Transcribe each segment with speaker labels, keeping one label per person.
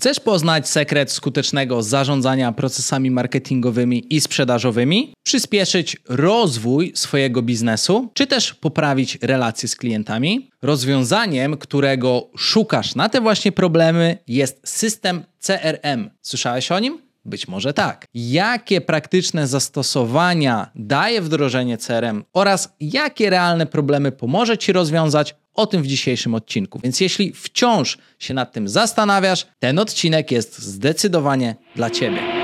Speaker 1: Chcesz poznać sekret skutecznego zarządzania procesami marketingowymi i sprzedażowymi, przyspieszyć rozwój swojego biznesu, czy też poprawić relacje z klientami? Rozwiązaniem, którego szukasz na te właśnie problemy, jest system CRM. Słyszałeś o nim? Być może tak. Jakie praktyczne zastosowania daje wdrożenie CRM oraz jakie realne problemy pomoże Ci rozwiązać, o tym w dzisiejszym odcinku. Więc jeśli wciąż się nad tym zastanawiasz, ten odcinek jest zdecydowanie dla Ciebie.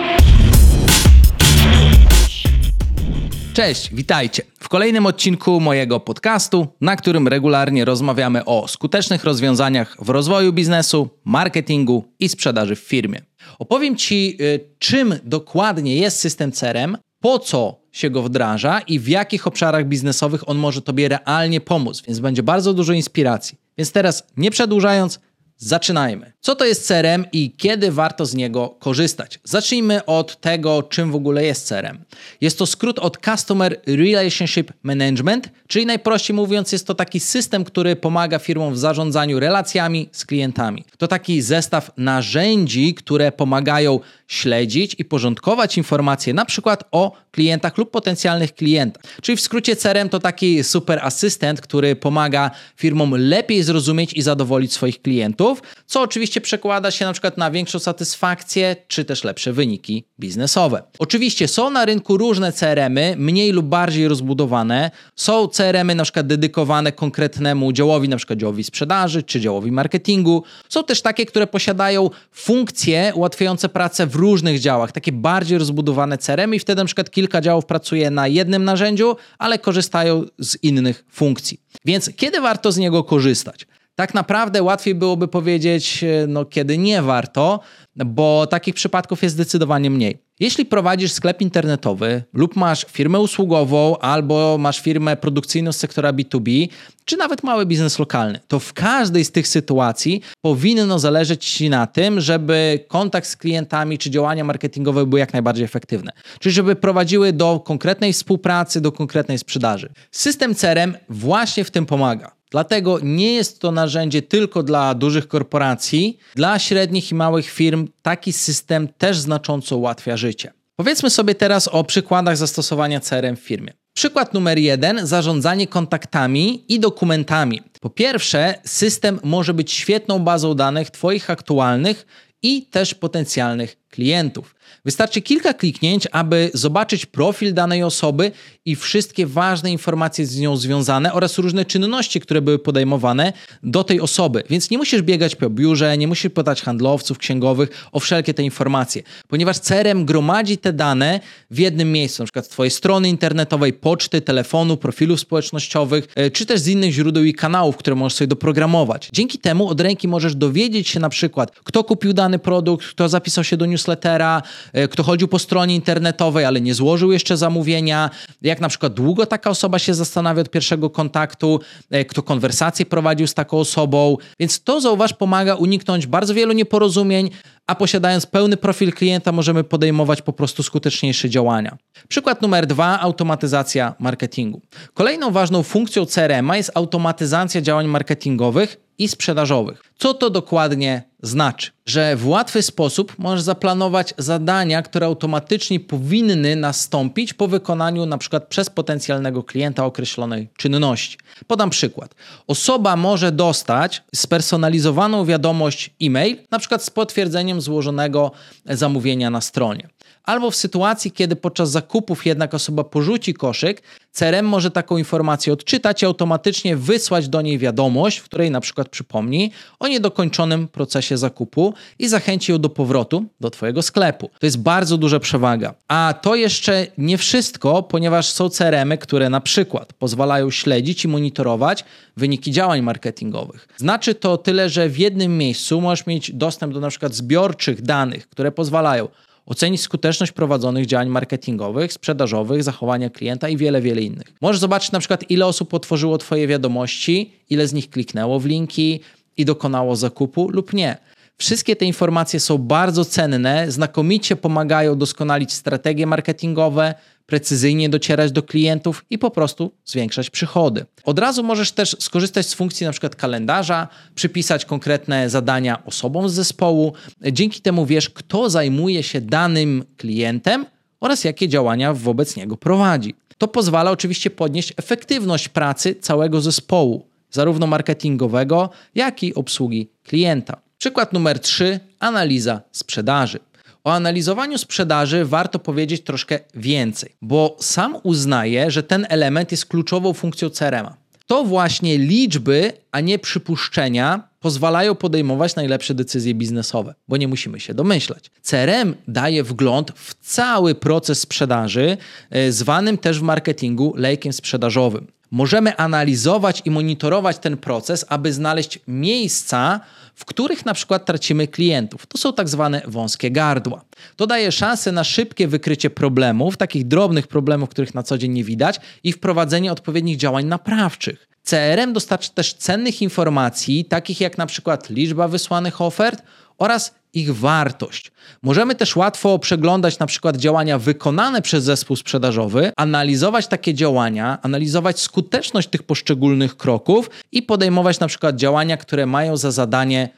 Speaker 1: Cześć, witajcie w kolejnym odcinku mojego podcastu, na którym regularnie rozmawiamy o skutecznych rozwiązaniach w rozwoju biznesu, marketingu i sprzedaży w firmie. Opowiem Ci, y, czym dokładnie jest system CRM, po co się go wdraża i w jakich obszarach biznesowych on może Tobie realnie pomóc, więc będzie bardzo dużo inspiracji. Więc teraz, nie przedłużając, Zaczynajmy. Co to jest CRM i kiedy warto z niego korzystać? Zacznijmy od tego, czym w ogóle jest CRM. Jest to skrót od Customer Relationship Management, czyli najprościej mówiąc, jest to taki system, który pomaga firmom w zarządzaniu relacjami z klientami. To taki zestaw narzędzi, które pomagają śledzić i porządkować informacje na przykład o klientach lub potencjalnych klientach. Czyli w skrócie CRM to taki super asystent, który pomaga firmom lepiej zrozumieć i zadowolić swoich klientów, co oczywiście przekłada się na przykład na większą satysfakcję czy też lepsze wyniki biznesowe. Oczywiście są na rynku różne CRM-y, mniej lub bardziej rozbudowane. Są CRM-y na przykład dedykowane konkretnemu działowi, na przykład działowi sprzedaży czy działowi marketingu. Są też takie, które posiadają funkcje ułatwiające pracę w różnych działach, takie bardziej rozbudowane CRM i wtedy na przykład kilka działów pracuje na jednym narzędziu, ale korzystają z innych funkcji. Więc kiedy warto z niego korzystać? Tak naprawdę łatwiej byłoby powiedzieć, no kiedy nie warto, bo takich przypadków jest zdecydowanie mniej. Jeśli prowadzisz sklep internetowy lub masz firmę usługową albo masz firmę produkcyjną z sektora B2B, czy nawet mały biznes lokalny, to w każdej z tych sytuacji powinno zależeć Ci na tym, żeby kontakt z klientami czy działania marketingowe były jak najbardziej efektywne. Czyli żeby prowadziły do konkretnej współpracy, do konkretnej sprzedaży. System CRM właśnie w tym pomaga. Dlatego nie jest to narzędzie tylko dla dużych korporacji. Dla średnich i małych firm taki system też znacząco ułatwia życie. Powiedzmy sobie teraz o przykładach zastosowania CRM w firmie. Przykład numer jeden: zarządzanie kontaktami i dokumentami. Po pierwsze, system może być świetną bazą danych Twoich aktualnych i też potencjalnych klientów. Wystarczy kilka kliknięć, aby zobaczyć profil danej osoby i wszystkie ważne informacje z nią związane oraz różne czynności, które były podejmowane do tej osoby. Więc nie musisz biegać po biurze, nie musisz pytać handlowców, księgowych o wszelkie te informacje, ponieważ CRM gromadzi te dane w jednym miejscu, przykład z Twojej strony internetowej, poczty, telefonu, profilów społecznościowych, e, czy też z innych źródeł i kanałów, które możesz sobie doprogramować. Dzięki temu od ręki możesz dowiedzieć się na przykład, kto kupił dany produkt, kto zapisał się do newslettera, kto chodził po stronie internetowej, ale nie złożył jeszcze zamówienia, jak na przykład długo taka osoba się zastanawia od pierwszego kontaktu, e, kto konwersację prowadził z taką osobą. Więc to, zauważ, pomaga uniknąć bardzo wielu nieporozumień, a posiadając pełny profil klienta możemy podejmować po prostu skuteczniejsze działania. Przykład numer dwa, automatyzacja marketingu. Kolejną ważną funkcją CRM jest automatyzacja działań marketingowych i sprzedażowych. Co to dokładnie znaczy? Że w łatwy sposób możesz zaplanować zadania, które automatycznie powinny nastąpić po wykonaniu na przykład przez potencjalnego klienta określonej czynności. Podam przykład. Osoba może dostać spersonalizowaną wiadomość e-mail, przykład z potwierdzeniem złożonego zamówienia na stronie. Albo w sytuacji, kiedy podczas zakupów jednak osoba porzuci koszyk, CRM może taką informację odczytać i automatycznie wysłać do niej wiadomość, w której na przykład przypomni o niedokończonym procesie zakupu i zachęci ją do powrotu do Twojego sklepu. To jest bardzo duża przewaga. A to jeszcze nie wszystko, ponieważ są CRM-y, które na przykład pozwalają śledzić i monitorować wyniki działań marketingowych. Znaczy to tyle, że w jednym miejscu możesz mieć dostęp do na przykład zbiorczych danych, które pozwalają ocenić skuteczność prowadzonych działań marketingowych, sprzedażowych, zachowania klienta i wiele, wiele innych. Możesz zobaczyć na przykład, ile osób otworzyło Twoje wiadomości, ile z nich kliknęło w linki i dokonało zakupu lub nie. Wszystkie te informacje są bardzo cenne, znakomicie pomagają doskonalić strategie marketingowe, precyzyjnie docierać do klientów i po prostu zwiększać przychody. Od razu możesz też skorzystać z funkcji np. kalendarza, przypisać konkretne zadania osobom z zespołu. Dzięki temu wiesz, kto zajmuje się danym klientem oraz jakie działania wobec niego prowadzi. To pozwala oczywiście podnieść efektywność pracy całego zespołu, zarówno marketingowego, jak i obsługi klienta. Przykład numer 3: analiza sprzedaży. O analizowaniu sprzedaży warto powiedzieć troszkę więcej, bo sam uznaję, że ten element jest kluczową funkcją CRM. To właśnie liczby, a nie przypuszczenia pozwalają podejmować najlepsze decyzje biznesowe, bo nie musimy się domyślać. CRM daje wgląd w cały proces sprzedaży, e, zwanym też w marketingu lejkiem sprzedażowym. Możemy analizować i monitorować ten proces, aby znaleźć miejsca, w których na przykład tracimy klientów. To są tak zwane wąskie gardła. To daje szansę na szybkie wykrycie problemów, takich drobnych problemów, których na co dzień nie widać, i wprowadzenie odpowiednich działań naprawczych. CRM dostarcza też cennych informacji, takich jak na przykład liczba wysłanych ofert oraz ich wartość. Możemy też łatwo przeglądać na przykład działania wykonane przez zespół sprzedażowy, analizować takie działania, analizować skuteczność tych poszczególnych kroków i podejmować na przykład działania, które mają za zadanie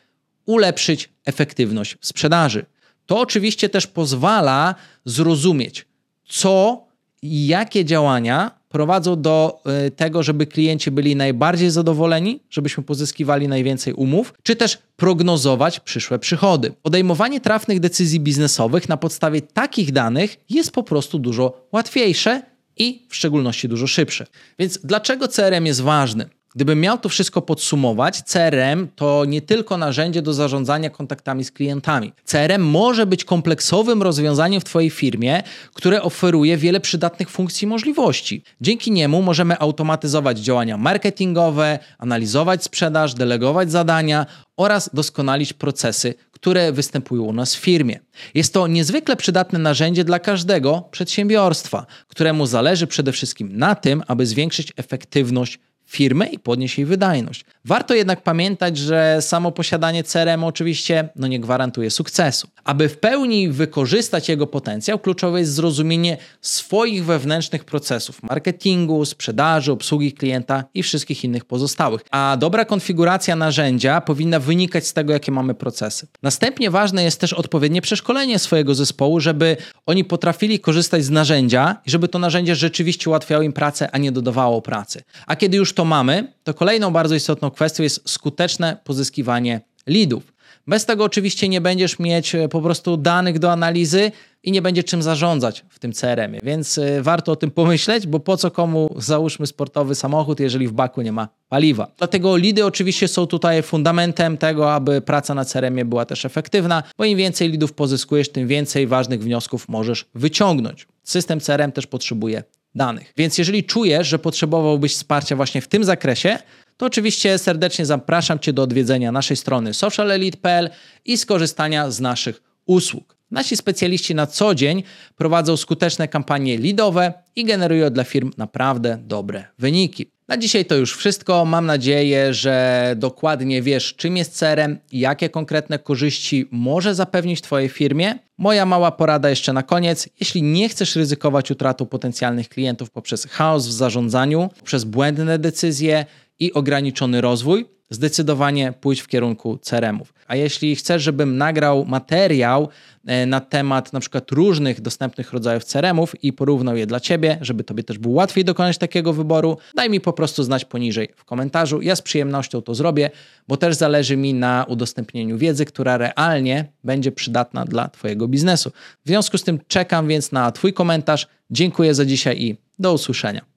Speaker 1: ulepszyć efektywność sprzedaży. To oczywiście też pozwala zrozumieć, co i jakie działania prowadzą do y, tego, żeby klienci byli najbardziej zadowoleni, żebyśmy pozyskiwali najwięcej umów, czy też prognozować przyszłe przychody. Podejmowanie trafnych decyzji biznesowych na podstawie takich danych jest po prostu dużo łatwiejsze i w szczególności dużo szybsze. Więc dlaczego CRM jest ważny? Gdybym miał to wszystko podsumować, CRM to nie tylko narzędzie do zarządzania kontaktami z klientami. CRM może być kompleksowym rozwiązaniem w Twojej firmie, które oferuje wiele przydatnych funkcji i możliwości. Dzięki niemu możemy automatyzować działania marketingowe, analizować sprzedaż, delegować zadania oraz doskonalić procesy, które występują u nas w firmie. Jest to niezwykle przydatne narzędzie dla każdego przedsiębiorstwa, któremu zależy przede wszystkim na tym, aby zwiększyć efektywność firmy i podnieść jej wydajność. Warto jednak pamiętać, że samo posiadanie CRM oczywiście no nie gwarantuje sukcesu. Aby w pełni wykorzystać jego potencjał, kluczowe jest zrozumienie swoich wewnętrznych procesów marketingu, sprzedaży, obsługi klienta i wszystkich innych pozostałych. A dobra konfiguracja narzędzia powinna wynikać z tego, jakie mamy procesy. Następnie ważne jest też odpowiednie przeszkolenie swojego zespołu, żeby oni potrafili korzystać z narzędzia i żeby to narzędzie rzeczywiście ułatwiało im pracę, a nie dodawało pracy. A kiedy już to mamy, to kolejną bardzo istotną kwestią jest skuteczne pozyskiwanie leadów. Bez tego oczywiście nie będziesz mieć e, po prostu danych do analizy i nie będzie czym zarządzać w tym CRM-ie, więc e, warto o tym pomyśleć, bo po co komu załóżmy sportowy samochód, jeżeli w baku nie ma paliwa. Dlatego lidy oczywiście są tutaj fundamentem tego, aby praca na CRM-ie była też efektywna, bo im więcej lidów pozyskujesz, tym więcej ważnych wniosków możesz wyciągnąć. System CRM też potrzebuje danych. Więc jeżeli czujesz, że potrzebowałbyś wsparcia właśnie w tym zakresie, to oczywiście serdecznie zapraszam Cię do odwiedzenia naszej strony socialelite.pl i skorzystania z naszych usług. Nasi specjaliści na co dzień prowadzą skuteczne kampanie lidowe i generują dla firm naprawdę dobre wyniki. Na dzisiaj to już wszystko. Mam nadzieję, że dokładnie wiesz, czym jest CRM i jakie konkretne korzyści może zapewnić Twojej firmie. Moja mała porada jeszcze na koniec. Jeśli nie chcesz ryzykować utratą potencjalnych klientów poprzez chaos w zarządzaniu, przez błędne decyzje i ograniczony rozwój, zdecydowanie pójdź w kierunku CRM-ów. A jeśli chcesz, żebym nagrał materiał e, na temat na przykład różnych dostępnych rodzajów CRM-ów i porównał je dla Ciebie, żeby Tobie też było łatwiej dokonać takiego wyboru, daj mi po prostu znać poniżej w komentarzu. Ja z przyjemnością to zrobię, bo też zależy mi na udostępnieniu wiedzy, która realnie będzie przydatna dla Twojego biznesu. W związku z tym czekam więc na Twój komentarz. Dziękuję za dzisiaj i do usłyszenia.